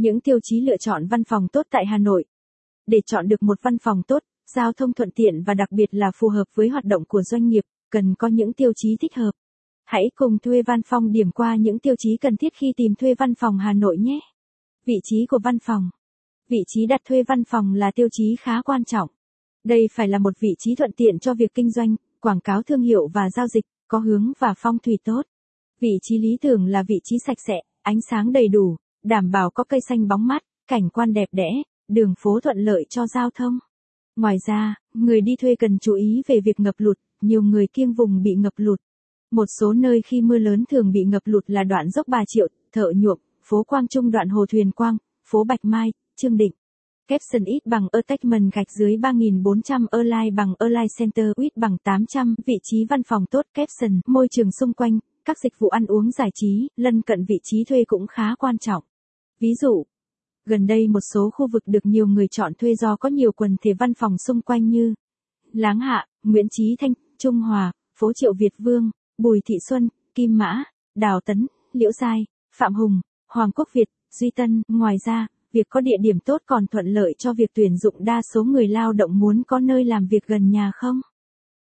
Những tiêu chí lựa chọn văn phòng tốt tại Hà Nội. Để chọn được một văn phòng tốt, giao thông thuận tiện và đặc biệt là phù hợp với hoạt động của doanh nghiệp, cần có những tiêu chí thích hợp. Hãy cùng thuê văn phòng điểm qua những tiêu chí cần thiết khi tìm thuê văn phòng Hà Nội nhé. Vị trí của văn phòng. Vị trí đặt thuê văn phòng là tiêu chí khá quan trọng. Đây phải là một vị trí thuận tiện cho việc kinh doanh, quảng cáo thương hiệu và giao dịch, có hướng và phong thủy tốt. Vị trí lý tưởng là vị trí sạch sẽ, ánh sáng đầy đủ, đảm bảo có cây xanh bóng mát, cảnh quan đẹp đẽ, đường phố thuận lợi cho giao thông. Ngoài ra, người đi thuê cần chú ý về việc ngập lụt, nhiều người kiêng vùng bị ngập lụt. Một số nơi khi mưa lớn thường bị ngập lụt là đoạn dốc Bà Triệu, Thợ Nhuộm, phố Quang Trung đoạn Hồ Thuyền Quang, phố Bạch Mai, Trương Định. Capson ít bằng attachment gạch dưới 3400 Align bằng Align Center ít bằng 800 vị trí văn phòng tốt Capson môi trường xung quanh, các dịch vụ ăn uống giải trí, lân cận vị trí thuê cũng khá quan trọng. Ví dụ, gần đây một số khu vực được nhiều người chọn thuê do có nhiều quần thể văn phòng xung quanh như Láng Hạ, Nguyễn Trí Thanh, Trung Hòa, phố Triệu Việt Vương, Bùi Thị Xuân, Kim Mã, Đào Tấn, Liễu Giai, Phạm Hùng, Hoàng Quốc Việt, Duy Tân. Ngoài ra, việc có địa điểm tốt còn thuận lợi cho việc tuyển dụng đa số người lao động muốn có nơi làm việc gần nhà không?